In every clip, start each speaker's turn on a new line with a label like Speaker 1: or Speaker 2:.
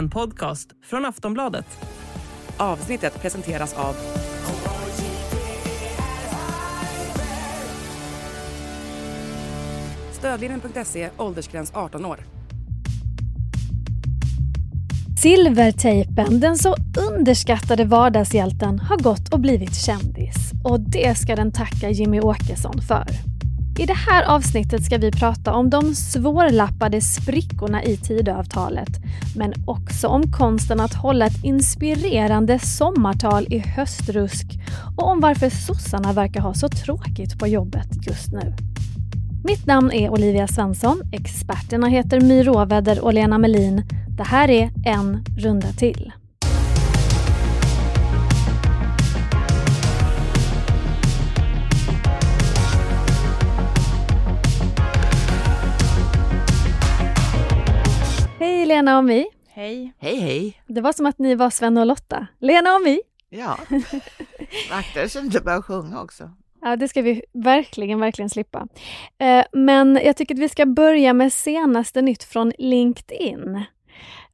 Speaker 1: En podcast från Aftonbladet.
Speaker 2: Avsnittet presenteras av Stödlinjen.se, åldersgräns 18 år.
Speaker 3: Silvertejpen, den så underskattade vardagshjälten, har gått och blivit kändis. Och det ska den tacka Jimmy Åkesson för. I det här avsnittet ska vi prata om de svårlappade sprickorna i Tidöavtalet, men också om konsten att hålla ett inspirerande sommartal i höstrusk och om varför sossarna verkar ha så tråkigt på jobbet just nu. Mitt namn är Olivia Svensson, experterna heter My Råväder och Lena Melin. Det här är En runda till. Lena och My.
Speaker 4: Hej.
Speaker 5: Hej, hej.
Speaker 3: Det var som att ni var Sven och Lotta. Lena och My.
Speaker 5: Ja, akta så inte börja sjunga också.
Speaker 3: Ja, det ska vi verkligen, verkligen slippa. Eh, Men jag tycker att vi ska börja med senaste nytt från LinkedIn.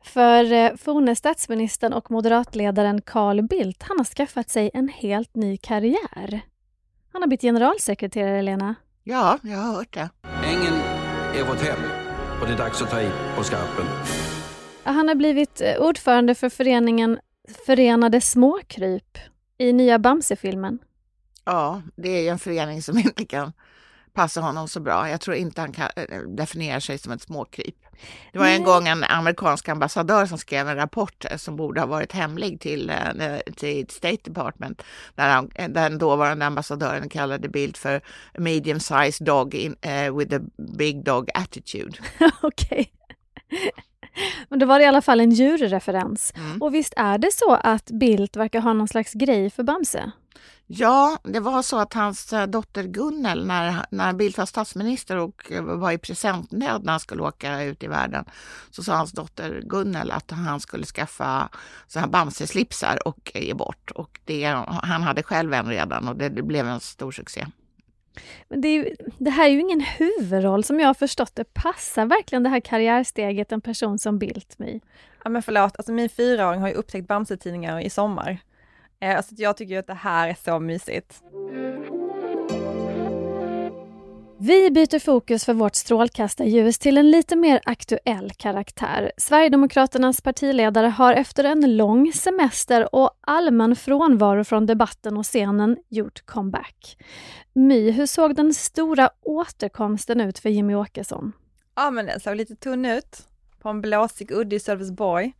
Speaker 3: För eh, forne statsministern och moderatledaren Carl Bildt, han har skaffat sig en helt ny karriär. Han har blivit generalsekreterare, Lena.
Speaker 5: Ja, jag har hört det.
Speaker 6: Ängen är vårt hem och det är dags att ta i på skarpen.
Speaker 3: Han har blivit eh, ordförande för föreningen Förenade Småkryp i nya Bamse-filmen.
Speaker 5: Ja, det är ju en förening som inte kan passa honom så bra. Jag tror inte han kan eh, definiera sig som ett småkryp. Det var en
Speaker 3: Nej.
Speaker 5: gång en amerikansk ambassadör som skrev en rapport eh, som borde ha varit hemlig till, eh, till State Department där han, eh, den dåvarande ambassadören kallade Bildt för medium sized dog in, eh, with a big dog attitude.
Speaker 3: Okej. Men då var det i alla fall en djurreferens.
Speaker 5: Mm.
Speaker 3: Och visst är det så att Bildt verkar ha någon slags grej för Bamse?
Speaker 5: Ja, det var så att hans eh, dotter Gunnel, när, när Bildt var statsminister och eh, var i presentnöd när han skulle åka ut i världen, så sa hans dotter Gunnel att han skulle skaffa så här Bamse-slipsar och ge bort. Och det, han hade själv en redan och det, det blev en stor succé.
Speaker 3: Men det, är ju, det här är ju ingen huvudroll som jag har förstått det. Passar verkligen det här karriärsteget en person som Bildt med?
Speaker 4: Ja men förlåt, alltså min fyraåring har ju upptäckt Bamse-tidningar i sommar. Eh, jag tycker ju att det här är så mysigt.
Speaker 3: Vi byter fokus för vårt strålkastarljus till en lite mer aktuell karaktär. Sverigedemokraternas partiledare har efter en lång semester och allmän frånvaro från debatten och scenen gjort comeback. My, hur såg den stora återkomsten ut för Jimmy Åkesson?
Speaker 4: Ja men den såg lite tunn ut på en blåsig udde i Sölvesborg.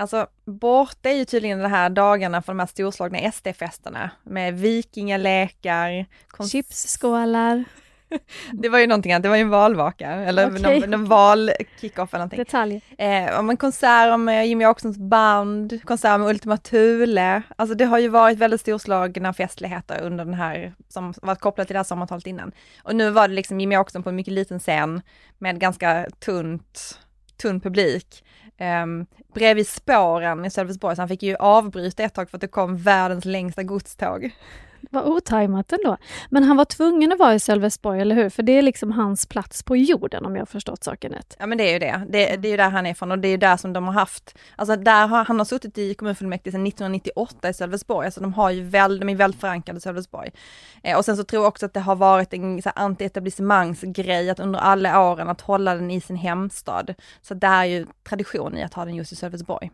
Speaker 4: Alltså borta är ju tydligen de här dagarna för de här storslagna SD-festerna med vikingalekar, kons-
Speaker 3: Chipsskålar,
Speaker 4: det var ju någonting annat, det var ju en valvaka eller
Speaker 3: Okej.
Speaker 4: någon, någon val-kickoff eller någonting.
Speaker 3: detaljer.
Speaker 4: Eh, men konserter med Jimmy Åkessons band, konserter med Ultima Thule. Alltså det har ju varit väldigt storslagna festligheter under den här, som varit kopplat till det här sommartalet innan. Och nu var det liksom Jimmy Åkesson på en mycket liten scen med ganska tunt, tunn publik eh, bredvid spåren i Sölvesborg, så han fick ju avbryta ett tag för att det kom världens längsta godståg.
Speaker 3: Vad otajmat ändå. Men han var tvungen att vara i Sölvesborg, eller hur? För det är liksom hans plats på jorden om jag har förstått saken rätt.
Speaker 4: Ja men det är ju det. det. Det är ju där han är ifrån och det är ju där som de har haft, alltså där har, han har suttit i kommunfullmäktige sedan 1998 i Sölvesborg, alltså de har ju väl, de är väldigt förankrade i Sölvesborg. Eh, och sen så tror jag också att det har varit en här, anti-etablissemangsgrej att under alla åren att hålla den i sin hemstad. Så det är ju tradition i att ha den just i Sölvesborg.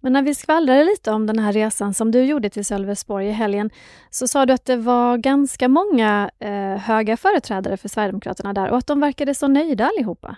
Speaker 3: Men när vi skvallrade lite om den här resan som du gjorde till Sölvesborg i helgen, så sa du att det var ganska många eh, höga företrädare för Sverigedemokraterna där och att de verkade så nöjda allihopa.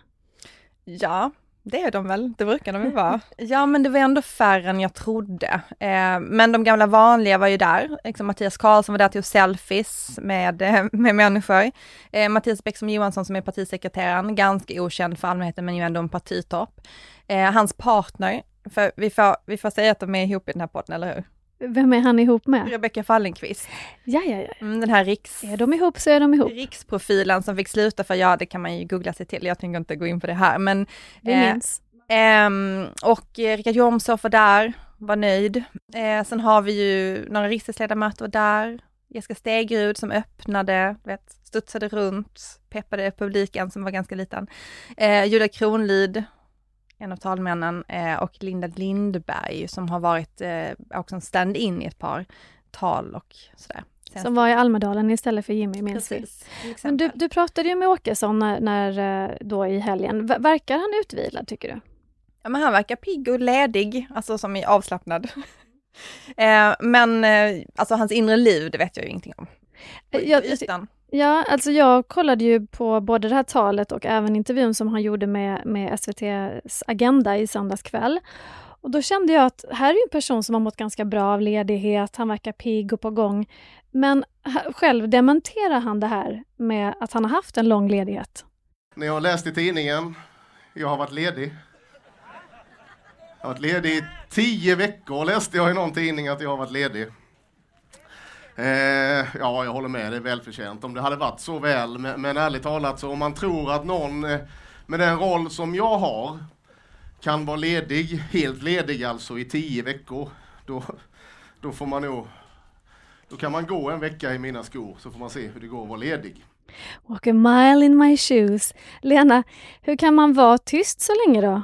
Speaker 4: Ja, det är de väl, det brukar de ju vara. Ja men det var ändå färre än jag trodde. Eh, men de gamla vanliga var ju där, liksom Mattias Karlsson var där till selfies med, eh, med människor. Eh, Mattias Bäckström Johansson som är partisekreteraren, ganska okänd för allmänheten men ju ändå en partitopp. Eh, hans partner, för vi får, vi får säga att de är ihop i den här podden, eller hur?
Speaker 3: Vem är han ihop med?
Speaker 4: Rebecka Fallenkvist,
Speaker 3: Ja, ja, ja.
Speaker 4: mm, den här riks...
Speaker 3: Är de ihop så är de ihop.
Speaker 4: Riksprofilen som fick sluta för, ja det kan man ju googla sig till, jag tänker inte gå in på det här men
Speaker 3: Vi
Speaker 4: eh,
Speaker 3: minns.
Speaker 4: Ehm, och eh, Richard Jomshof var där, var nöjd. Eh, sen har vi ju några riksdagsledamöter där. Jessica Stegrud som öppnade, vet, studsade runt, peppade publiken som var ganska liten. Eh, Julia Kronlid en av talmännen, eh, och Linda Lindberg som har varit eh, också en stand-in i ett par tal och sådär.
Speaker 3: Som var i Almedalen istället för Jimmy, minns vi. Men du, du pratade ju med Åkesson när, när, då i helgen. Verkar han utvilad tycker du?
Speaker 4: Ja men han verkar pigg och ledig, alltså som i avslappnad. eh, men eh, alltså hans inre liv, det vet jag ju ingenting om.
Speaker 3: Jag, Ja, alltså jag kollade ju på både det här talet och även intervjun som han gjorde med, med SVTs Agenda i söndags kväll. Och då kände jag att här är en person som har mått ganska bra av ledighet, han verkar pigg och på gång. Men själv dementerar han det här med att han har haft en lång ledighet.
Speaker 7: När jag läste i tidningen, jag har varit ledig. Jag har varit ledig i tio veckor läste jag i någon tidning att jag har varit ledig. Eh, ja, jag håller med, det är välförtjänt om det hade varit så väl. Men, men ärligt talat, så om man tror att någon eh, med den roll som jag har kan vara ledig, helt ledig alltså i tio veckor, då, då får man nog då kan man gå en vecka i mina skor så får man se hur det går att vara ledig.
Speaker 3: Walk a mile in my shoes. Lena, hur kan man vara tyst så länge då?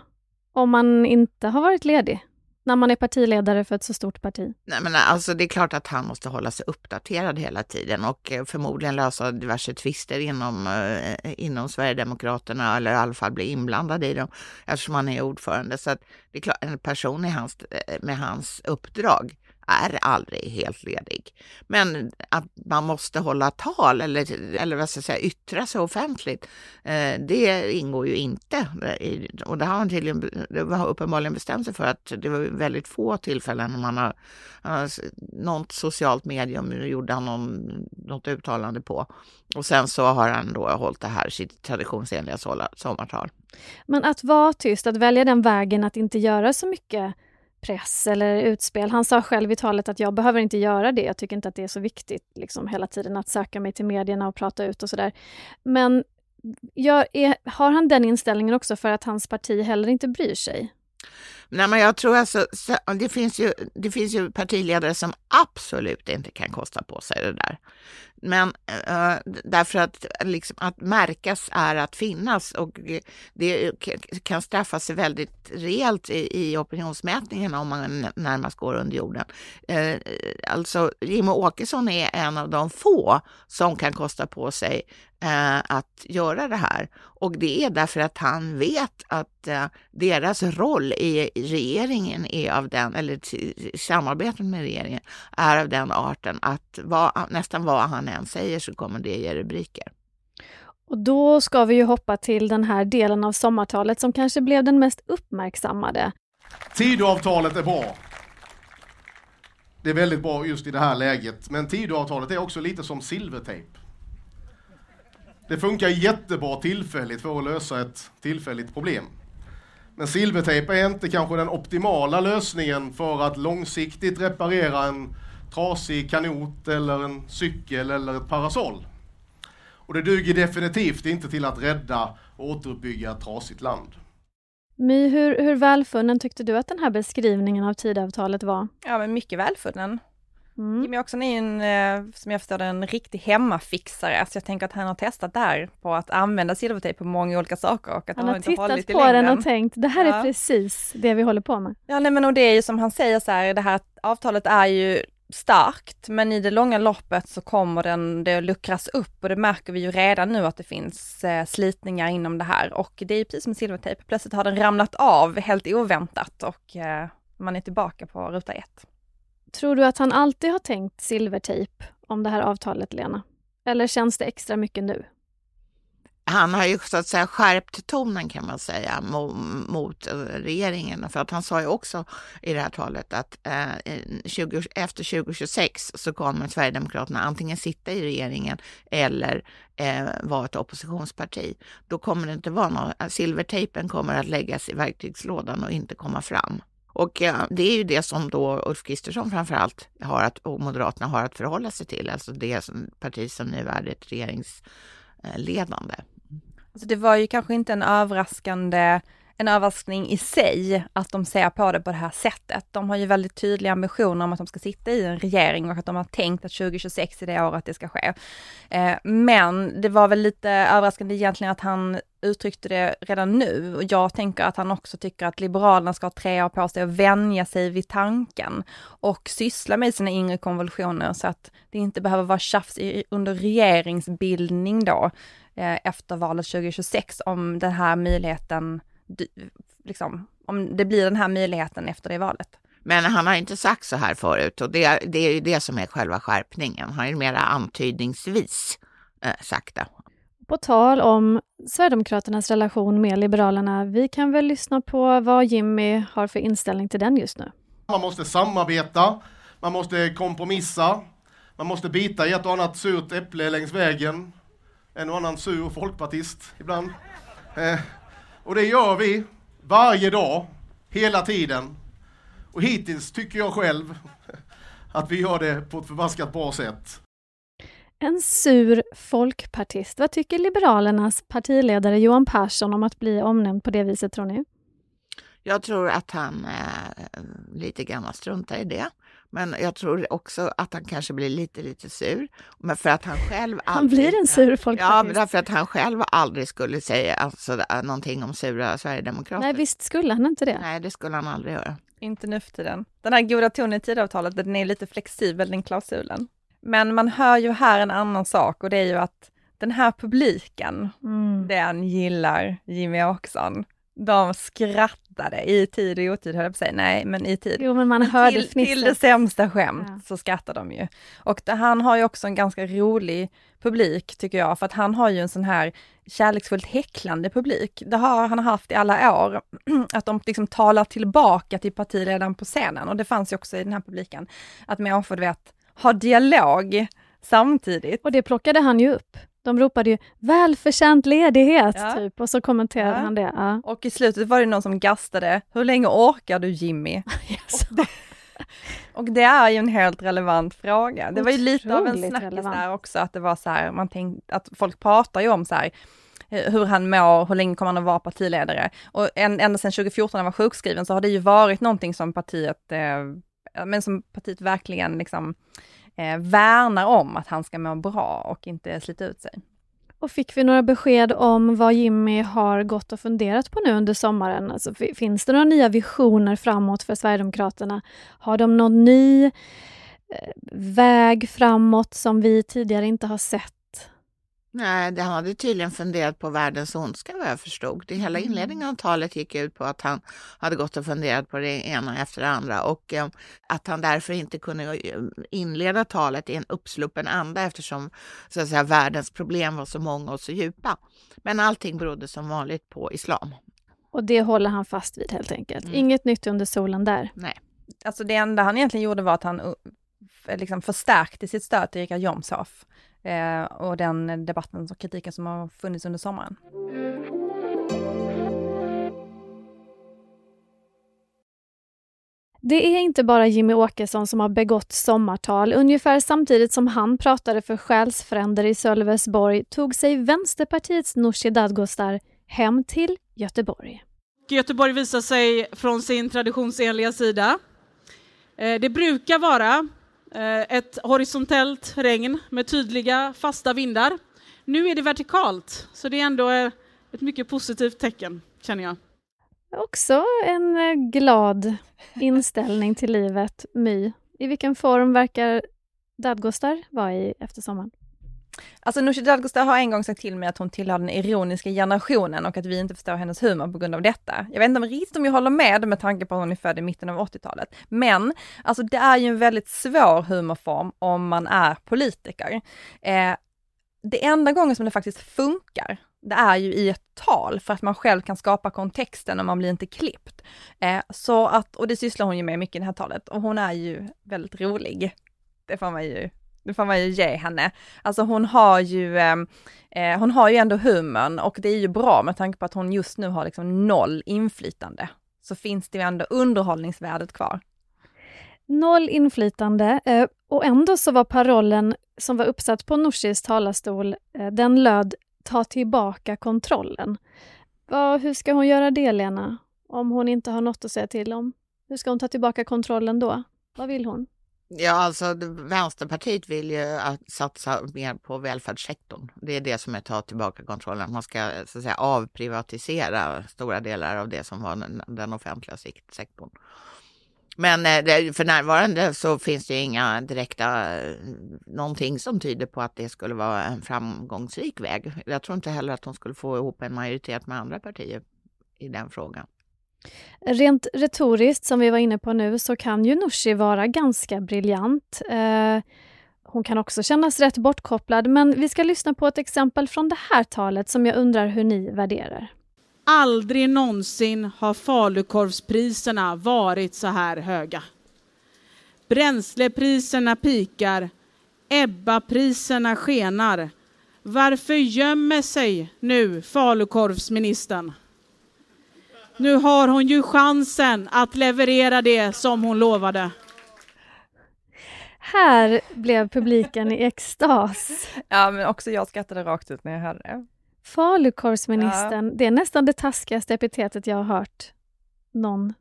Speaker 3: Om man inte har varit ledig? När man är partiledare för ett så stort parti?
Speaker 5: Nej, men alltså, det är klart att han måste hålla sig uppdaterad hela tiden och eh, förmodligen lösa diverse tvister inom, eh, inom Sverigedemokraterna eller i alla fall bli inblandad i dem eftersom han är ordförande. Så att det är klart, en person i hans, eh, med hans uppdrag är aldrig helt ledig. Men att man måste hålla tal eller, eller vad ska jag säga, yttra sig offentligt, eh, det ingår ju inte. Och det har han tydligen, har uppenbarligen bestämt sig för att det var väldigt få tillfällen när man har, har något socialt medium gjorde han någon, något uttalande på. Och sen så har han då hållit det här sitt traditionsenliga sommartal.
Speaker 3: Men att vara tyst, att välja den vägen att inte göra så mycket press eller utspel. Han sa själv i talet att jag behöver inte göra det. Jag tycker inte att det är så viktigt liksom, hela tiden att söka mig till medierna och prata ut och sådär. Men är, har han den inställningen också för att hans parti heller inte bryr sig?
Speaker 5: Nej, men jag tror alltså, det finns, ju, det finns ju partiledare som absolut inte kan kosta på sig det där. Men uh, därför att, liksom, att märkas är att finnas och det kan straffa sig väldigt rejält i, i opinionsmätningarna om man närmast går under jorden. Uh, alltså Jimmie Åkesson är en av de få som kan kosta på sig uh, att göra det här. Och det är därför att han vet att deras roll i regeringen är av den, eller samarbetet med regeringen är av den arten att vad, nästan vad han än säger så kommer det ge rubriker.
Speaker 3: Och då ska vi ju hoppa till den här delen av sommartalet som kanske blev den mest uppmärksammade.
Speaker 7: Tidöavtalet är bra. Det är väldigt bra just i det här läget, men Tidöavtalet är också lite som silvertejp. Det funkar jättebra tillfälligt för att lösa ett tillfälligt problem. Men silvertejp är inte kanske den optimala lösningen för att långsiktigt reparera en trasig kanot eller en cykel eller ett parasoll. Och det duger definitivt inte till att rädda och återuppbygga ett trasigt land.
Speaker 3: My, hur, hur välfunnen tyckte du att den här beskrivningen av tidavtalet var?
Speaker 4: Ja, men mycket välfunnen. Mm. Jimmy Åkesson är ju en, eh, som jag förstår en riktig hemmafixare, så jag tänker att han har testat där på att använda silvertejp på många olika saker och att
Speaker 3: han
Speaker 4: har
Speaker 3: inte tittat på den och tänkt, det här ja. är precis det vi håller på med.
Speaker 4: Ja, nej men och det är ju som han säger så här, det här avtalet är ju starkt, men i det långa loppet så kommer den det luckras upp och det märker vi ju redan nu att det finns eh, slitningar inom det här och det är ju precis som silvertejp, plötsligt har den ramlat av helt oväntat och eh, man är tillbaka på ruta ett.
Speaker 3: Tror du att han alltid har tänkt silvertejp om det här avtalet, Lena? Eller känns det extra mycket nu?
Speaker 5: Han har ju så att säga skärpt tonen kan man säga mot, mot regeringen. För att han sa ju också i det här talet att eh, 20, efter 2026 så kommer Sverigedemokraterna antingen sitta i regeringen eller eh, vara ett oppositionsparti. Då kommer det inte vara någon, silvertejpen kommer att läggas i verktygslådan och inte komma fram. Och det är ju det som då Ulf Kristersson framförallt har att, och Moderaterna har att förhålla sig till, alltså det parti som nu är ett regeringsledande.
Speaker 4: Alltså det var ju kanske inte en överraskande en överraskning i sig att de ser på det på det här sättet. De har ju väldigt tydliga ambitioner om att de ska sitta i en regering och att de har tänkt att 2026 är det året det ska ske. Eh, men det var väl lite överraskande egentligen att han uttryckte det redan nu och jag tänker att han också tycker att Liberalerna ska ha tre år på sig att vänja sig vid tanken och syssla med sina inre konvulsioner så att det inte behöver vara tjafs i, under regeringsbildning då eh, efter valet 2026 om den här möjligheten, liksom, om det blir den här möjligheten efter det valet.
Speaker 5: Men han har inte sagt så här förut och det, det är ju det som är själva skärpningen. Han ju mera antydningsvis eh, sagt det.
Speaker 3: På tal om Sverigedemokraternas relation med Liberalerna, vi kan väl lyssna på vad Jimmy har för inställning till den just nu.
Speaker 7: Man måste samarbeta, man måste kompromissa, man måste bita i ett och annat surt äpple längs vägen. En och annan sur folkpartist ibland. Eh, och det gör vi varje dag, hela tiden. Och hittills tycker jag själv att vi gör det på ett förbaskat bra sätt.
Speaker 3: En sur folkpartist. Vad tycker Liberalernas partiledare Johan Persson om att bli omnämnd på det viset tror ni?
Speaker 5: Jag tror att han eh, lite grann struntar i det. Men jag tror också att han kanske blir lite, lite sur. Men för att han själv
Speaker 3: Han
Speaker 5: aldrig,
Speaker 3: blir en sur folkpartist.
Speaker 5: Ja, men därför att han själv aldrig skulle säga alltså, någonting om sura sverigedemokrater.
Speaker 3: Nej, visst skulle han inte det?
Speaker 5: Nej, det skulle han aldrig göra.
Speaker 4: Inte nu för tiden. Den här goda tonen i tidavtalet, den är lite flexibel, den klausulen. Men man hör ju här en annan sak och det är ju att den här publiken,
Speaker 3: Mm.
Speaker 4: den gillar Jimmy Åkesson. De skrattade i tid och otid, höll jag på att säga. Nej, men i tid.
Speaker 3: Jo, men man hörde
Speaker 4: till,
Speaker 3: fnisset.
Speaker 4: till det sämsta skämt
Speaker 3: Ja.
Speaker 4: så skrattar de ju. Och det, han har ju också en ganska rolig publik tycker jag, för att han har ju en sån här kärleksfullt häcklande publik. Det har han haft i alla år, att de liksom talar tillbaka till partiledaren på scenen och det fanns ju också i den här publiken, att människor, du vet, har dialog samtidigt.
Speaker 3: Och det plockade han ju upp. De ropade ju välförtjänt ledighet,
Speaker 4: Ja.
Speaker 3: typ, och så kommenterade
Speaker 4: Ja.
Speaker 3: han det. Ja.
Speaker 4: Och i slutet var det någon som gastade, hur länge orkar du Jimmy?
Speaker 3: Yes.
Speaker 4: Och det är ju en helt relevant fråga. Det var ju lite av en
Speaker 3: Otroligt
Speaker 4: snackis
Speaker 3: relevant.
Speaker 4: där också, att det var så här, man tänkte, att folk pratar ju om så här, eh, hur han mår, hur länge kommer han att vara partiledare? Och en, ända sedan 2014 när han var sjukskriven så har det ju varit någonting som partiet, eh, men som partiet verkligen liksom eh, värnar om, att han ska må bra och inte slita ut sig.
Speaker 3: Och fick vi några besked om vad Jimmy har gått och funderat på nu under sommaren? Alltså, finns det några nya visioner framåt för Sverigedemokraterna? Har de någon ny eh, väg framåt som vi tidigare inte har sett?
Speaker 5: Nej, det han hade tydligen funderat på världens ondska vad jag förstod. Det hela inledningen av talet gick ut på att han hade gått och funderat på det ena efter det andra och eh, att han därför inte kunde eh, inleda talet i en uppsluppen anda eftersom så att säga, världens problem var så många och så djupa. Men allting berodde som vanligt på islam.
Speaker 3: Och det håller han fast vid helt enkelt.
Speaker 5: Mm.
Speaker 3: Inget nytt under solen där.
Speaker 5: Nej.
Speaker 4: Alltså det enda han egentligen gjorde var att han f- liksom förstärkte sitt stöd till Richard Jomshof eh, och den debatten och kritiken som har funnits under sommaren.
Speaker 3: Det är inte bara Jimmy Åkesson som har begått sommartal. Ungefär samtidigt som han pratade för själsfränder i Sölvesborg tog sig Vänsterpartiets Nooshi Dadgostar hem till Göteborg.
Speaker 8: Göteborg visar sig från sin traditionsenliga sida. Eh, Det brukar vara ett horisontellt regn med tydliga fasta vindar. Nu är det vertikalt, så det är ändå eh, ett mycket positivt tecken, känner jag.
Speaker 3: Också en eh, glad inställning till livet, My. I vilken form verkar Dadgostar vara i efter sommaren?
Speaker 4: Alltså Nooshi Dadgostar har en gång sagt till mig att hon tillhör den ironiska generationen och att vi inte förstår hennes humor på grund av detta. Jag vet inte om riktigt om jag håller med med tanke på att hon är född i mitten av 80-talet. Men alltså det är ju en väldigt svår humorform om man är politiker. Eh, det enda gången som det faktiskt funkar, det är ju i ett tal för att man själv kan skapa kontexten och man blir inte klippt. Eh, så att, och det sysslar hon ju med mycket i det här talet och hon är ju väldigt rolig. Det får man ju det får man ju ge henne. Alltså hon har ju, ehm, eh, hon har ju ändå humorn och det är ju bra med tanke på att hon just nu har liksom noll inflytande. Så finns det ju ändå underhållningsvärdet kvar.
Speaker 3: Noll inflytande eh, och ändå så var parollen som var uppsatt på Nooshis talarstol, eh, den löd ta tillbaka kontrollen. Va, hur ska hon göra det Lena? Om hon inte har något att säga till om? Hur ska hon ta tillbaka kontrollen då? Vad vill hon?
Speaker 5: Ja, alltså Vänsterpartiet vill ju att satsa mer på välfärdssektorn. Det är det som är ta tillbaka kontrollen. Man ska så att säga avprivatisera stora delar av det som var den, den offentliga sektorn. Men eh, för närvarande så finns det inga direkta, eh, någonting som tyder på att det skulle vara en framgångsrik väg. Jag tror inte heller att de skulle få ihop en majoritet med andra partier i den frågan.
Speaker 3: Rent retoriskt, som vi var inne på nu, så kan ju Nooshi vara ganska briljant. Eh, hon kan också kännas rätt bortkopplad, men vi ska lyssna på ett exempel från det här talet som jag undrar hur ni värderar.
Speaker 8: Aldrig någonsin har falukorvspriserna varit så här höga. Bränslepriserna pikar, Ebba-priserna skenar. Varför gömmer sig nu falukorvsministern? Nu har hon ju chansen att leverera det som hon lovade.
Speaker 3: Här blev publiken i extas.
Speaker 4: Ja, men också jag skrattade rakt ut när jag hörde det.
Speaker 3: Falukorvsministern, det är nästan det taskigaste epitetet jag har hört någon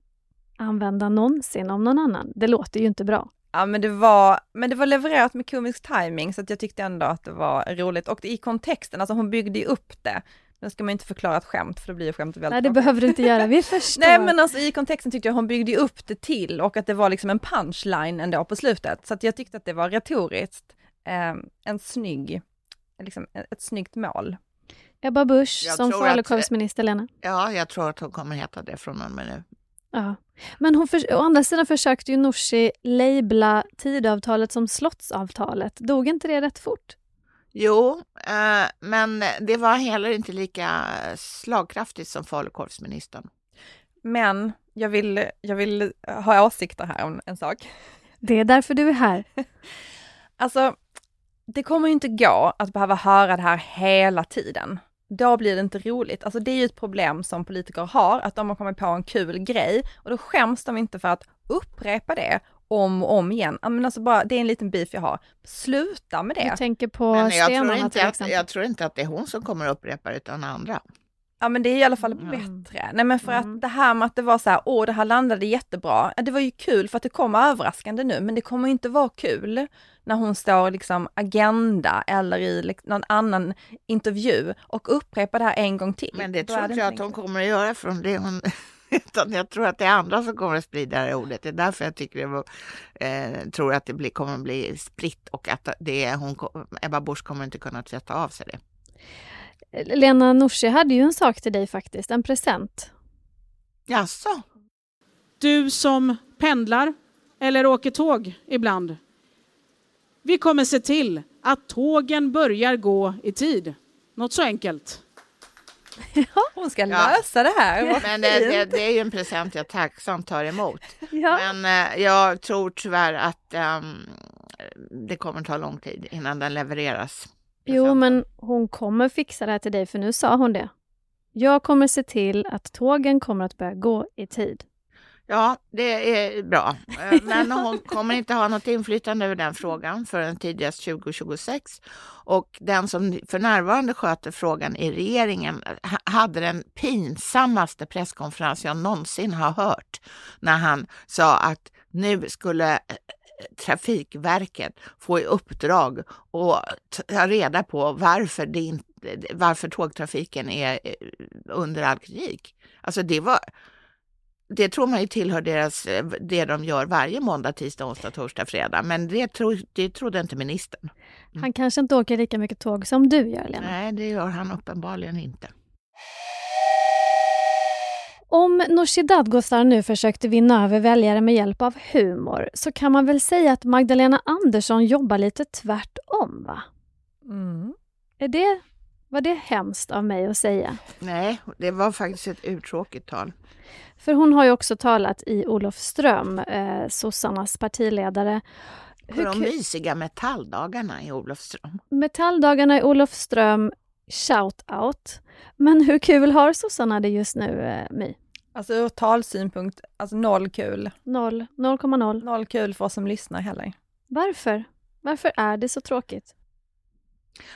Speaker 3: använda någonsin om någon annan. Det låter ju inte bra.
Speaker 4: Ja men det var, men det var levererat med komisk timing så att jag tyckte ändå att det var roligt och i kontexten, alltså hon byggde ju upp det. Nu ska man inte förklara ett skämt för då blir ju skämtet väldigt
Speaker 3: Nej, det behöver du inte göra. Vi förstår.
Speaker 4: Nej men alltså i kontexten tyckte jag hon byggde ju upp det till och att det var liksom en punchline ändå på slutet. Så att jag tyckte att det var retoriskt eh, en snygg, liksom ett snyggt mål.
Speaker 3: Ebba Busch som falukorvsminister, Lena.
Speaker 5: Ja, jag tror att hon kommer heta det från och med nu.
Speaker 3: Ja. Men hon för, å andra sidan försökte ju Nooshi labla Tidöavtalet som slottsavtalet. Dog inte det rätt fort?
Speaker 5: Jo, eh, men det var heller inte lika slagkraftigt som falukorvsministern.
Speaker 4: Men jag vill, jag vill ha åsikter här om en sak.
Speaker 3: Det är därför du är här.
Speaker 4: Alltså, det kommer ju inte gå att behöva höra det här hela tiden. Då blir det inte roligt. Alltså det är ju ett problem som politiker har, att de har kommit på en kul grej och då skäms de inte för att upprepa det om och om igen. Ja, Men alltså bara, det är en liten beef jag har. Sluta med
Speaker 3: Du
Speaker 4: det.
Speaker 3: tänker på
Speaker 5: Men jag tror,
Speaker 3: stenarna till
Speaker 5: inte att, jag tror inte att det är hon som kommer att upprepa det utan andra.
Speaker 4: Ja men det är i alla fall
Speaker 5: Mm.
Speaker 4: bättre. Nej men för
Speaker 3: Mm.
Speaker 4: att det här med att det var så här, åh det här landade jättebra. Det var ju kul för att det kom överraskande nu, men det kommer inte vara kul när hon står liksom Agenda eller i någon annan intervju och upprepar det här en gång till.
Speaker 5: Men det tror inte jag att hon kommer att göra från det hon... Utan jag tror att det är andra som kommer att sprida det här ordet. Det är därför jag tycker det var, eh, tror att det blir, kommer att bli spritt och att det är hon, Ebba Busch kommer inte kunna tvätta av sig det.
Speaker 3: Lena Nooshi hade ju en sak till dig faktiskt, en present.
Speaker 5: Jaså?
Speaker 8: Du som pendlar eller åker tåg ibland. Vi kommer se till att tågen börjar gå i tid. Något så enkelt.
Speaker 4: Hon ska
Speaker 5: Ja.
Speaker 4: lösa det här. Vad
Speaker 5: Men det, det, det är ju en present jag tacksamt tar emot.
Speaker 3: Ja.
Speaker 5: Men eh, jag tror tyvärr att ehm, det kommer ta lång tid innan den levereras.
Speaker 3: Jo,
Speaker 5: presenten.
Speaker 3: men hon kommer fixa det här till dig, för nu sa hon det. Jag kommer se till att tågen kommer att börja gå i tid.
Speaker 5: Ja, det är bra. Eh, men hon kommer inte ha något inflytande över den frågan förrän tidigast 2026. Och den som för närvarande sköter frågan i regeringen eh, hade den pinsammaste presskonferens jag någonsin har hört när han sa att nu skulle eh, Trafikverket få i uppdrag att ta reda på varför, det inte, varför tågtrafiken är under all kritik. Alltså det var det tror man ju tillhör deras, eh, det de gör varje måndag, tisdag, onsdag, torsdag, fredag. Men det, tro, det trodde inte ministern.
Speaker 3: Han kanske inte åker lika mycket tåg som du gör, Lena.
Speaker 5: Nej, det gör han uppenbarligen inte.
Speaker 3: Om Nooshi Dadgostar nu försökte vinna över väljare med hjälp av humor så kan man väl säga att Magdalena Andersson jobbar lite tvärtom, va?
Speaker 4: Mm.
Speaker 3: Är det, var det hemskt av mig att säga?
Speaker 5: Nej, det var faktiskt ett uttråkigt tal.
Speaker 3: För hon har ju också talat i Olofström, eh, sossarnas partiledare.
Speaker 5: På
Speaker 3: Hur
Speaker 5: de mysiga metalldagarna i Olofström.
Speaker 3: Metalldagarna i Olofström, shout out. Men hur kul har sossarna det just nu, eh, My?
Speaker 4: Alltså ur talsynpunkt, alltså noll kul.
Speaker 3: Noll, 0,0.
Speaker 4: Noll kul för oss som lyssnar heller.
Speaker 3: Varför? Varför är det så tråkigt?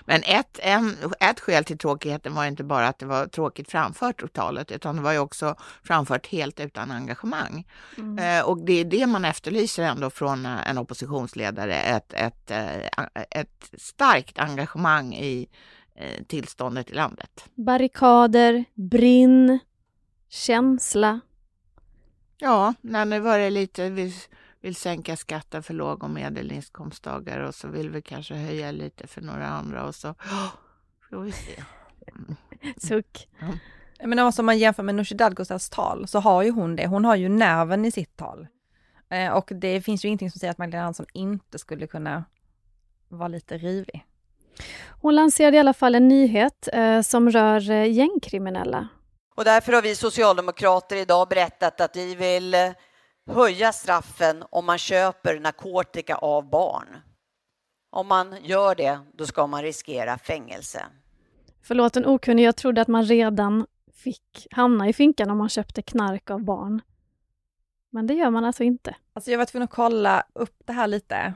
Speaker 5: Men ett, en, ett skäl till tråkigheten var inte bara att det var tråkigt framfört talet, utan det var ju också framfört helt utan engagemang.
Speaker 3: Mm.
Speaker 5: Eh, och det är det man efterlyser ändå från eh, en oppositionsledare, ett, ett, eh, ett starkt engagemang i eh, tillståndet i landet.
Speaker 3: Barrikader, brinn, känsla.
Speaker 5: Ja, när nu var det lite, vi vill sänka skatten för låg och medelinkomsttagare och så vill vi kanske höja lite för några andra och så oh, får vi se. Mm.
Speaker 3: Suck.
Speaker 4: Men också om man jämför med Nooshi Dadgostars tal så har ju hon det, hon har ju nerven i sitt tal. Eh, och det finns ju ingenting som säger att Magdalena Andersson inte skulle kunna vara lite rivig.
Speaker 3: Hon lanserade i alla fall en nyhet eh, som rör eh, gängkriminella.
Speaker 9: Och därför har vi socialdemokrater idag berättat att vi vill eh, höja straffen om man köper narkotika av barn. Om man gör det, då ska man riskera fängelse.
Speaker 3: Förlåt en okunnig, jag trodde att man redan fick hamna i finkan om man köpte knark av barn. Men det gör man alltså inte.
Speaker 4: Alltså jag var tvungen att kolla upp det här lite,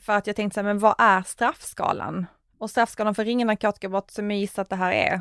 Speaker 4: för att jag tänkte så här, men vad är straffskalan? Och straffskalan för ringa narkotikabrott som jag gissar att det här är,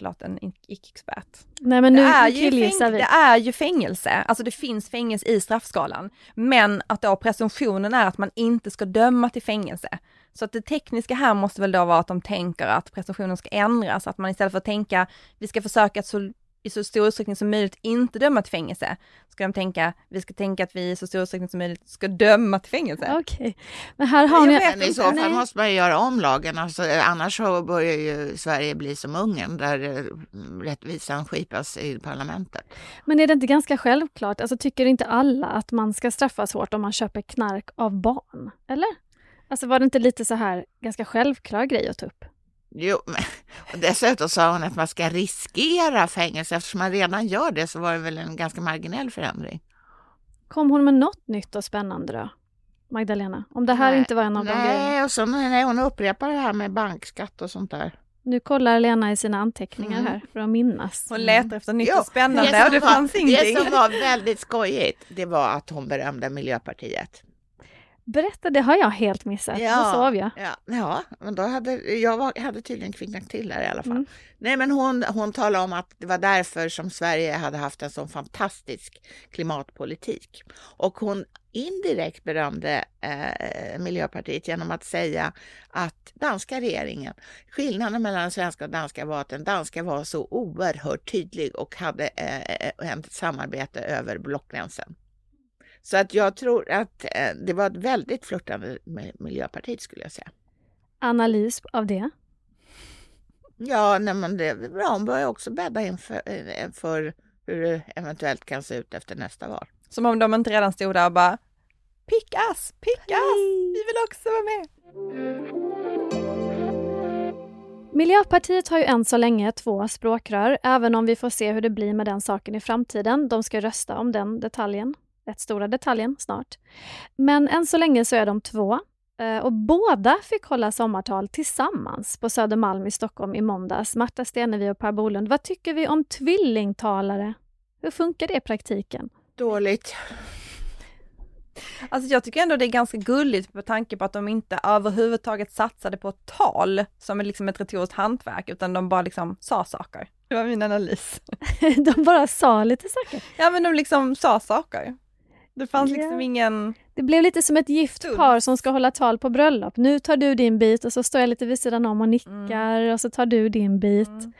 Speaker 4: förlåt en icke-expert.
Speaker 3: Nej men nu
Speaker 4: det, är ju fäng-
Speaker 3: vi.
Speaker 4: det är ju fängelse, alltså det finns fängelse i straffskalan. Men att då presumtionen är att man inte ska döma till fängelse. Så att det tekniska här måste väl då vara att de tänker att presumtionen ska ändras, att man istället för att tänka vi ska försöka så, i så stor utsträckning som möjligt inte döma till fängelse, ska de tänka vi ska tänka att vi i så stor utsträckning som möjligt ska döma till fängelse.
Speaker 3: Okej, men här har ni...
Speaker 5: Men i så fall
Speaker 3: Nej.
Speaker 5: måste man ju göra om lagen, alltså, annars så börjar ju Sverige bli som Ungern där eh, rättvisan skipas i parlamentet.
Speaker 3: Men är det inte ganska självklart? Alltså tycker inte alla att man ska straffas hårt om man köper knark av barn? Eller? Alltså var det inte lite så här ganska självklar grej att ta upp?
Speaker 5: Jo, men, och dessutom sa hon att man ska riskera fängelse. Eftersom man redan gör det så var det väl en ganska marginell förändring.
Speaker 3: Kom hon med något nytt och spännande då? Magdalena? Om det här
Speaker 5: Nej,
Speaker 3: inte var en av de grejerna.
Speaker 5: Nej, och så när hon upprepar det här med bankskatt och sånt där.
Speaker 3: Nu kollar Lena i sina anteckningar
Speaker 5: Mm.
Speaker 3: här för att minnas.
Speaker 4: Hon letar efter nytt
Speaker 5: Jo,
Speaker 4: och spännande
Speaker 5: som
Speaker 4: och det
Speaker 5: var,
Speaker 4: fanns ingenting.
Speaker 5: Det som var väldigt skojigt, det var att hon berömde Miljöpartiet.
Speaker 3: Berätta, det har jag helt missat. Då sov jag.
Speaker 5: Ja, ja men då hade jag var, hade tydligen kvicknat till här i alla fall.
Speaker 3: Mm.
Speaker 5: Nej, men hon, hon talade om att det var därför som Sverige hade haft en sån fantastisk klimatpolitik. Och hon indirekt berömde eh, Miljöpartiet genom att säga att danska regeringen, skillnaden mellan den svenska och danska var att den danska var så oerhört tydlig och hade eh, ett samarbete över blockgränsen. Så att jag tror att eh, det var ett väldigt flörtande med Miljöpartiet skulle jag säga.
Speaker 3: Analys av det.
Speaker 5: Ja, nej, men det är bra. Hon börjar också bädda inför eh, för hur det eventuellt kan se ut efter nästa val.
Speaker 4: Som om de inte redan stod där och bara Pick us, pick us, vi vill också vara med.
Speaker 3: Miljöpartiet har ju än så länge två språkrör, även om vi får se hur det blir med den saken i framtiden. De ska rösta om den detaljen, rätt stora detaljen, snart. Men än så länge så är de två. Eh, Och båda fick hålla sommartal tillsammans på Södermalm i Stockholm i måndags. Marta Stenevi och Per Bolund. Vad tycker vi om tvillingtalare? Hur funkar det i praktiken?
Speaker 5: Dåligt.
Speaker 4: Alltså jag tycker ändå det är ganska gulligt på tanke på att de inte överhuvudtaget satsade på ett tal som är liksom ett retoriskt hantverk utan de bara liksom sa saker. Det var min analys.
Speaker 3: De bara sa lite saker.
Speaker 4: Ja men de liksom sa saker. Det fanns liksom ingen...
Speaker 3: Det blev lite som ett gift par som ska hålla tal på bröllop. Nu tar du din bit och så står jag lite vid sidan om och nickar och så tar du din bit.
Speaker 4: Mm.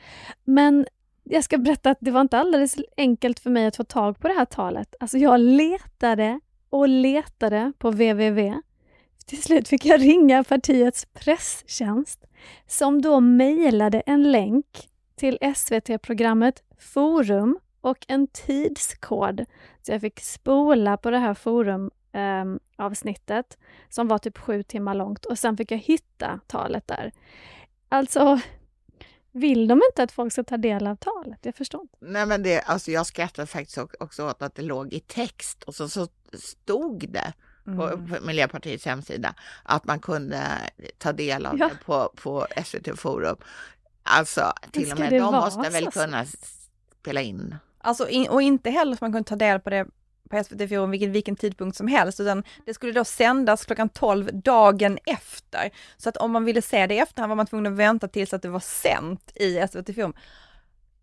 Speaker 3: Men jag ska berätta att det var inte alldeles enkelt för mig att få tag på det här talet. Alltså jag letade och letade på www. Till slut fick jag ringa partiets presstjänst som då mejlade en länk till SVT-programmet Forum och en tidskod. Så jag fick spola på det här forum ehm, avsnittet som var typ sju timmar långt och sen fick jag hitta talet där. Alltså, vill de inte att folk ska ta del av talet? Jag förstår inte.
Speaker 5: Nej, men det, alltså jag skrattade faktiskt ock- också åt att det låg i text och så, så stod det på,
Speaker 4: Mm.
Speaker 5: på Miljöpartiets hemsida att man kunde ta del av
Speaker 3: Ja.
Speaker 5: det på, på SVT Forum. Alltså, till och med de måste väl
Speaker 3: så
Speaker 5: kunna spela in.
Speaker 4: Alltså, in, och inte heller så man kunde ta del på det på SVT Forum vilken, vilken tidpunkt som helst, utan det skulle då sändas klockan 12 dagen efter. Så att om man ville se det i efterhand var man tvungen att vänta tills att det var sänt i SVT Forum.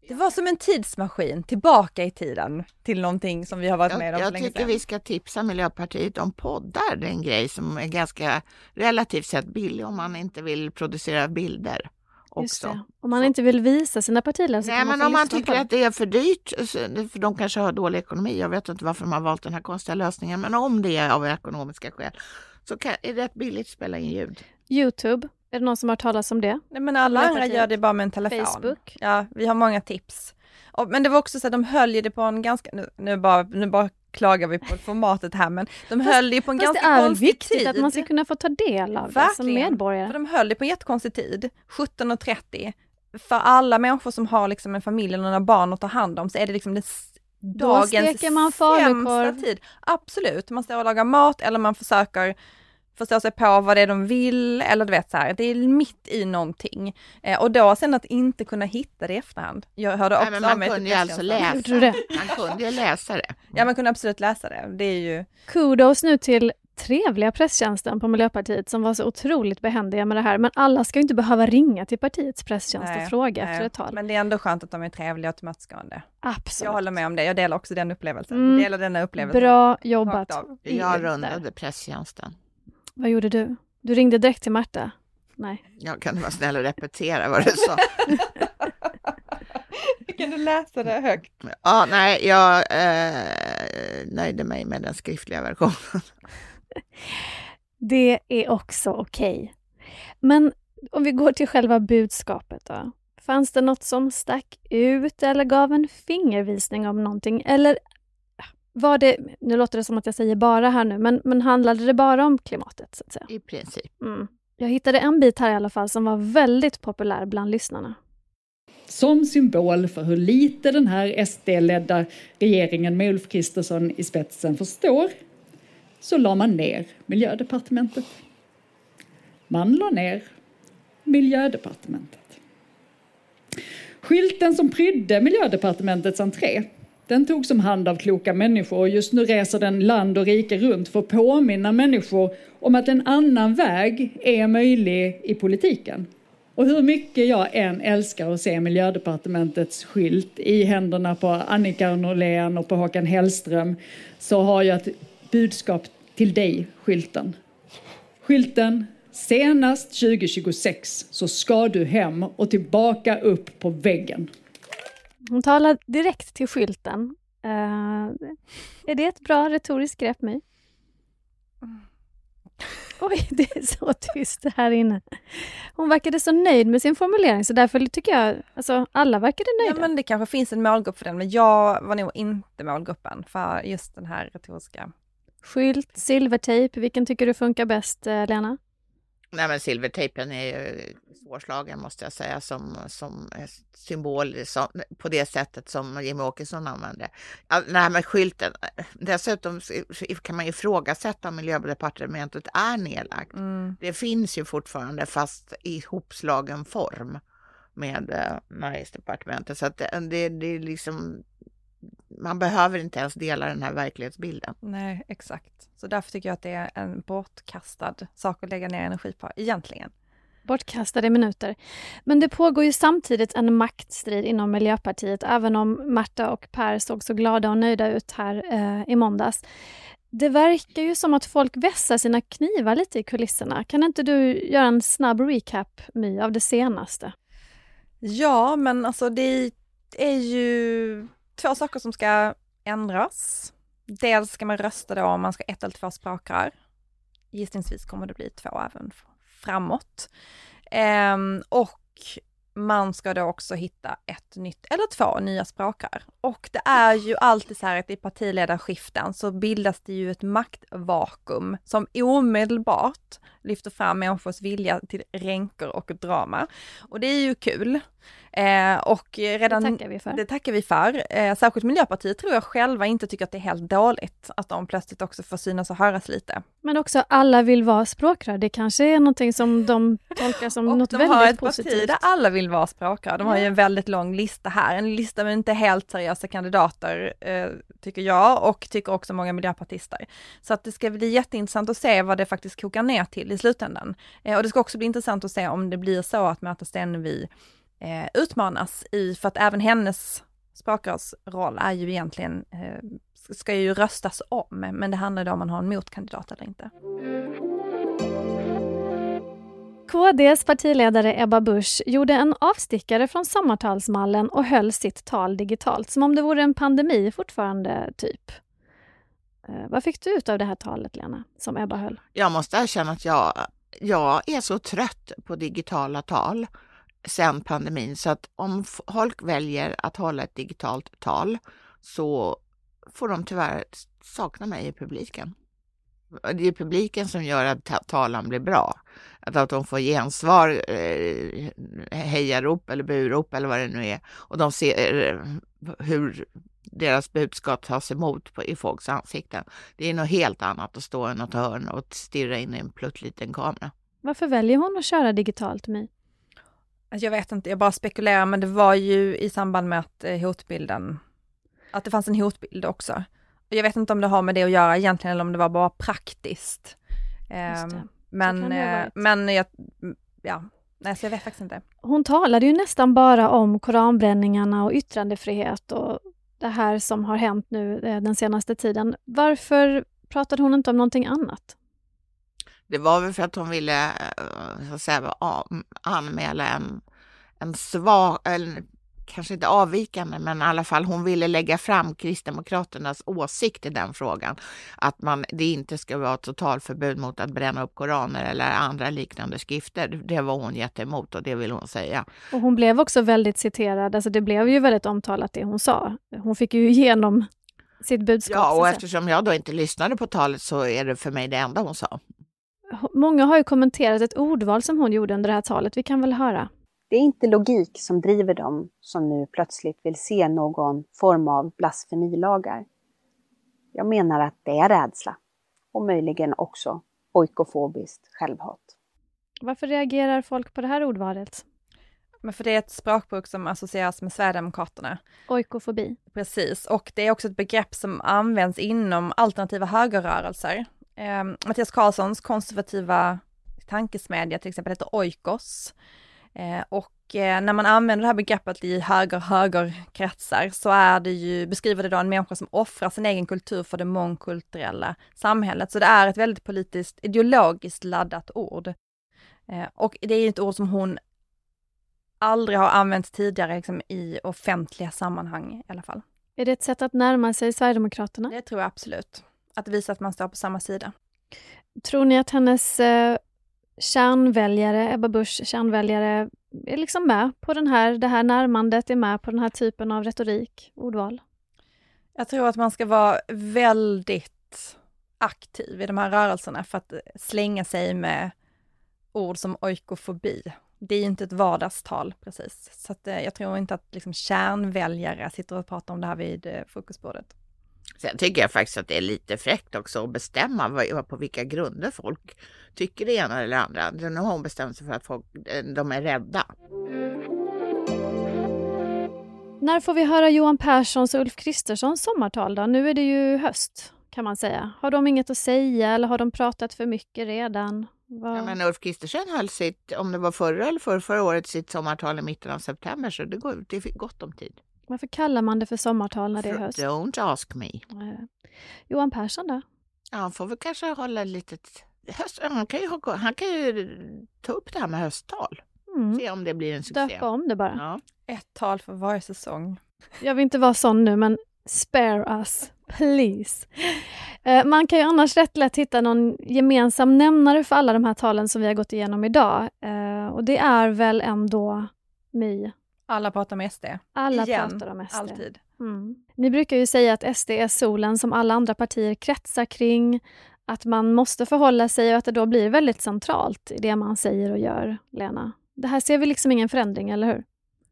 Speaker 4: Det var som en tidsmaskin tillbaka i tiden till någonting som vi har varit med om
Speaker 5: Jag, jag tycker
Speaker 4: sedan.
Speaker 5: vi ska tipsa Miljöpartiet om poddar. Det är en grej som är ganska relativt sett billig om man inte vill producera bilder också.
Speaker 3: Om man inte vill visa sina partiledare så
Speaker 5: Nej,
Speaker 3: kan man
Speaker 5: men om man tycker att det är för dyrt, så- för de kanske har dålig ekonomi, jag vet inte varför de har valt den här konstiga lösningen, men om det är av ekonomiska skäl så kan, är det rätt billigt att spela in ljud.
Speaker 3: Youtube, är det någon som har hört talas om det?
Speaker 4: Nej, men alla andra gör det bara med en telefon.
Speaker 3: Facebook.
Speaker 4: Ja, vi har många tips. Och, men det var också så att de höll ju det på en ganska, nu, nu, bara, nu bara klagar vi på formatet här, men de
Speaker 3: Fast-
Speaker 4: höll det på en
Speaker 3: Fast det
Speaker 4: ganska
Speaker 3: är väl
Speaker 4: konstig
Speaker 3: viktigt
Speaker 4: tid.
Speaker 3: att man ska kunna få ta del av det som
Speaker 4: Verkligen.
Speaker 3: medborgare.
Speaker 4: För de höll det på en jättekonstig tid, 17.30. För alla människor som har liksom en familj eller några barn att ta hand om så är det liksom den
Speaker 3: Då
Speaker 4: dagens
Speaker 3: man
Speaker 4: sämsta tid. Absolut, man står och lagar mat eller man försöker förstå sig på vad det är de vill eller du vet så här, det är mitt i någonting. Eh, och då sen att inte kunna hitta det i efterhand. Jag hörde också
Speaker 5: Nej, men man kunde ju alltså läsa.
Speaker 3: Det?
Speaker 5: Man kunde ju läsa det.
Speaker 4: Ja man kunde absolut läsa det. Det är ju,
Speaker 3: Kudos nu till trevliga presstjänsten på Miljöpartiet som var så otroligt behändiga med det här. Men alla ska ju inte behöva ringa till partiets presstjänst
Speaker 4: Nej,
Speaker 3: och fråga
Speaker 4: nej.
Speaker 3: efter ett tal.
Speaker 4: men det är ändå skönt att de är trevliga och tillmötesgående.
Speaker 3: Absolut.
Speaker 4: Jag håller med om det, jag delar också den upplevelsen.
Speaker 3: Mm.
Speaker 4: Jag delar denna upplevelsen.
Speaker 3: Bra jobbat.
Speaker 5: Jag rundade presstjänsten.
Speaker 3: Vad gjorde du? Du ringde direkt till Märta? Nej.
Speaker 5: Jag kan du vara snäll och repetera vad du sa?
Speaker 4: Kan du läsa det högt?
Speaker 5: Ja, nej, jag eh, nöjde mig med den skriftliga versionen.
Speaker 3: Det är också okej. Men om vi går till själva budskapet då. Fanns det något som stack ut eller gav en fingervisning om någonting? Eller var det, nu låter det som att jag säger bara här nu, men, men handlade det bara om klimatet så att säga?
Speaker 5: I princip.
Speaker 3: Mm. Jag hittade en bit här i alla fall som var väldigt populär bland lyssnarna.
Speaker 10: Som symbol för hur lite den här SD-ledda regeringen med Ulf Kristersson i spetsen förstår så la man ner miljödepartementet. Man la ner miljödepartementet. Skylten som prydde miljödepartementets entré den togs om hand av kloka människor och just nu reser den land och rike runt för att påminna människor om att en annan väg är möjlig i politiken. Och hur mycket jag än älskar att se miljödepartementets skylt i händerna på Annika Norlén och på Håkan Hellström så har jag ett budskap till dig, skylten. Skylten, senast 2026 så ska du hem och tillbaka upp på väggen.
Speaker 3: Hon talar direkt till skylten. Eh, är det ett bra retoriskt grepp, My? Oj, det är så tyst här inne. Hon verkade så nöjd med sin formulering, så därför tycker jag, alltså alla verkade
Speaker 4: Ja
Speaker 3: nöjda.
Speaker 4: men det kanske finns en målgrupp för den, men jag var nog inte målgruppen för just den här retoriska.
Speaker 3: Skylt, silvertejp, vilken tycker du funkar bäst, eh, Lena?
Speaker 5: Nej, men silvertejpen är ju svårslagen måste jag säga som, som symbol som, på det sättet som Jimmie Åkesson använde. Nej, men skylten. Dessutom kan man ju ifrågasätta om miljödepartementet är nedlagt.
Speaker 4: Mm.
Speaker 5: Det finns ju fortfarande fast i hopslagen form med eh, näringsdepartementet. Så att det, det, det är liksom, man behöver inte ens dela den här verklighetsbilden.
Speaker 4: Nej, exakt. Så därför tycker jag att det är en bortkastad sak att lägga ner energi på, egentligen.
Speaker 3: Bortkastade minuter. Men det pågår ju samtidigt en maktstrid inom Miljöpartiet, även om Märta och Per såg så glada och nöjda ut här eh, i måndags. Det verkar ju som att folk vässar sina knivar lite i kulisserna. Kan inte du göra en snabb recap, My, av det senaste?
Speaker 4: Ja, men alltså det är ju två saker som ska ändras. Dels ska man rösta då om man ska ett eller två språkrör. Gissningsvis kommer det bli två även framåt. Ehm, och man ska då också hitta ett nytt eller två nya språkrör. Och det är ju alltid så här att i partiledarskiften så bildas det ju ett maktvakuum som omedelbart lyfter fram människors vilja till ränker och drama. Och det är ju kul. Eh, och redan,
Speaker 3: Det tackar vi för.
Speaker 4: Det tackar vi för. Eh, särskilt Miljöpartiet tror jag själva inte tycker att det är helt dåligt att de plötsligt också får synas och höras lite.
Speaker 3: Men också alla vill vara språkrör. Det kanske är någonting som de tolkar som något
Speaker 4: de
Speaker 3: väldigt
Speaker 4: har ett
Speaker 3: positivt.
Speaker 4: parti där alla vill vara språkrör. De har ju en väldigt lång lista här, en lista med inte helt seriösa kandidater, eh, tycker jag och tycker också många miljöpartister. Så att det ska bli jätteintressant att se vad det faktiskt kokar ner till i slutändan. Eh, och det ska också bli intressant att se om det blir så att Märta Stenevi eh, utmanas i, för att även hennes språkrörsroll är ju egentligen, eh, ska ju röstas om, men det handlar då om man har en motkandidat eller inte.
Speaker 3: KDs partiledare Ebba Busch gjorde en avstickare från sommartalsmallen och höll sitt tal digitalt, som om det vore en pandemi fortfarande, typ. Eh, vad fick du ut av det här talet, Lena, som Ebba höll?
Speaker 5: Jag måste erkänna att jag, jag är så trött på digitala tal sen pandemin så att om folk väljer att hålla ett digitalt tal så får de tyvärr sakna mig i publiken. Det är publiken som gör att talan blir bra. Att, att de får gensvar, eh, hejarop eller burop eller vad det nu är. Och de ser eh, hur deras budskap tas emot på, i folks ansikten. Det är något helt annat att stå i något hörn och stirra in i en pluttliten kamera.
Speaker 3: Varför väljer hon att köra digitalt, My?
Speaker 4: Alltså, Jag vet inte, jag bara spekulerar, men det var ju i samband med att eh, hotbilden, att det fanns en hotbild också. Och Jag vet inte om det har med det att göra egentligen eller om det var bara praktiskt. Ehm, Men, eh, men jag, ja, nej så jag vet faktiskt inte.
Speaker 3: Hon talade ju nästan bara om koranbränningarna och yttrandefrihet och det här som har hänt nu eh, den senaste tiden. Varför pratade hon inte om någonting annat?
Speaker 5: Det var väl för att hon ville eh, så att säga, anmäla en, en svag, eller kanske inte avvikande, men i alla fall hon ville lägga fram Kristdemokraternas åsikt i den frågan. Att man, det inte ska vara totalförbud mot att bränna upp koraner eller andra liknande skrifter. Det var hon jätteemot och det vill hon säga.
Speaker 3: Och hon blev också väldigt citerad, alltså det blev ju väldigt omtalat det hon sa. Hon fick ju igenom sitt budskap.
Speaker 5: Ja, och eftersom jag då inte lyssnade på talet så är det för mig det enda hon sa.
Speaker 3: Många har ju kommenterat ett ordval som hon gjorde under det här talet. Vi kan väl höra.
Speaker 11: Det är inte logik som driver dem som nu plötsligt vill se någon form av blasfemilagar. Jag menar att det är rädsla och möjligen också oikofobiskt självhat.
Speaker 3: Varför reagerar folk på det här ordvalet?
Speaker 4: Men för det är ett språkbruk som associeras med Sverigedemokraterna.
Speaker 3: Oikofobi.
Speaker 4: Precis, och det är också ett begrepp som används inom alternativa högerrörelser. Eh, Mattias Karlssons konservativa tankesmedja till exempel heter Oikos. Eh, och eh, när man använder det här begreppet i höger-högerkretsar så är det ju, beskriver det då en människa som offrar sin egen kultur för det mångkulturella samhället. Så det är ett väldigt politiskt, ideologiskt laddat ord. Eh, och det är ju ett ord som hon aldrig har använts tidigare liksom, i offentliga sammanhang i alla fall.
Speaker 3: Är det ett sätt att närma sig Sverigedemokraterna?
Speaker 4: Det tror jag absolut. Att visa att man står på samma sida.
Speaker 3: Tror ni att hennes eh, kärnväljare, Ebba Buschs kärnväljare, är liksom med på den här, det här närmandet, är med på den här typen av retorik, ordval?
Speaker 4: Jag tror att man ska vara väldigt aktiv i de här rörelserna för att slänga sig med ord som oikofobi. Det är ju inte ett vardagstal precis. Så att, eh, jag tror inte att liksom, kärnväljare sitter och pratar om det här vid eh, frukostbordet.
Speaker 5: Sen tycker jag faktiskt att det är lite fräckt också att bestämma vad, på vilka grunder folk tycker det ena eller det andra. Nu har hon bestämt sig för att folk, eh, de är rädda.
Speaker 3: När får vi höra Johan Perssons och Ulf Kristerssons sommartal då? Nu är det ju höst, kan man säga. Har de inget att säga eller har de pratat för mycket redan? Vad-
Speaker 5: Ja, men Ulf Kristersson höll sitt, om det var förra eller förra, förra året, sitt sommartal i mitten av september så det, går, det är gott om tid.
Speaker 3: Varför kallar man det för sommartal när det är höst?
Speaker 5: Don't ask me.
Speaker 3: Eh, Johan Persson då?
Speaker 5: Ja, han får väl kanske hålla ett litet höst, han, kan ju, ha- han kan ju ta upp det här med hösttal.
Speaker 3: Mm.
Speaker 5: Se om det blir en succé.
Speaker 3: Döpa om det bara.
Speaker 5: Ja.
Speaker 4: Ett tal för varje säsong.
Speaker 3: Jag vill inte vara sån nu, men spare us, please. Eh, Man kan ju annars rätt lätt hitta någon gemensam nämnare för alla de här talen som vi har gått igenom idag. Eh, Och det är väl ändå My.
Speaker 4: Alla pratar med SD.
Speaker 3: Alla
Speaker 4: Igen,
Speaker 3: pratar om SD.
Speaker 4: Alltid.
Speaker 3: Mm. Ni brukar ju säga att SD är solen som alla andra partier kretsar kring, att man måste förhålla sig och att det då blir väldigt centralt i det man säger och gör, Lena. Det här ser vi liksom ingen förändring, eller hur?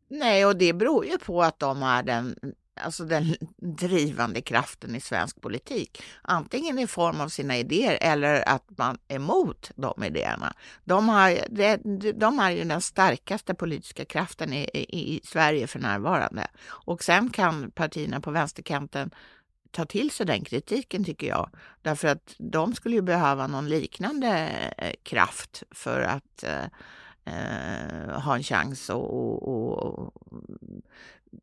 Speaker 5: Nej, och det beror ju på att de är den, alltså den drivande kraften i svensk politik. Antingen i form av sina idéer eller att man är emot de idéerna. De, har, de är ju den starkaste politiska kraften i, i, i Sverige för närvarande. Och sen kan partierna på vänsterkanten ta till sig den kritiken tycker jag. Därför att de skulle ju behöva någon liknande eh, kraft för att eh, eh ha en chans att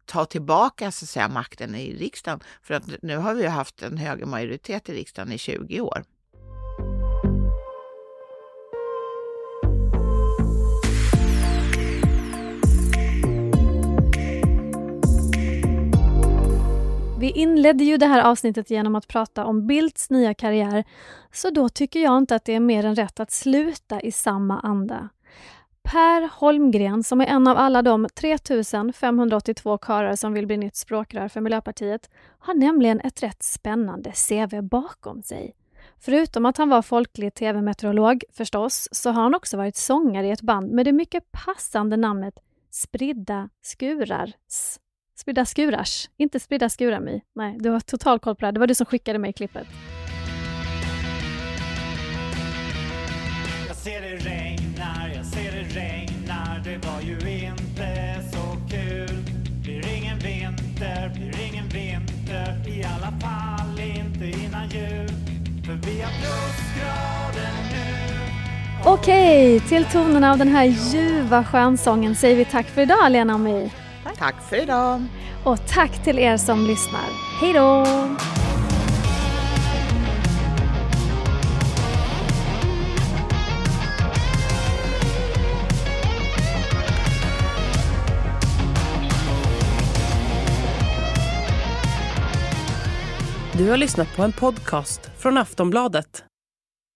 Speaker 5: ta tillbaka så att säga, makten i riksdagen. För att nu har vi haft en högermajoritet i riksdagen i 20 år.
Speaker 3: Vi inledde ju det här avsnittet genom att prata om Bildts nya karriär, så då tycker jag inte att det är mer än rätt att sluta i samma anda. Per Holmgren, som är en av alla de 3582 karlar som vill bli nytt språkrör för Miljöpartiet, har nämligen ett rätt spännande CV bakom sig. Förutom att han var folklig tv-meteorolog förstås, så har han också varit sångare i ett band med det mycket passande namnet Spridda Skurars. Spridda Skurars, inte Spridda Skurami. Nej, du har total koll på det här. Det var du som skickade mig klippet. Okej, till tonerna av den här ljuva skönsången säger vi tack för idag Lena och mig.
Speaker 5: Tack. tack för idag.
Speaker 3: Och tack till er som lyssnar. Hej då!
Speaker 1: Du har lyssnat på en podcast från Aftonbladet.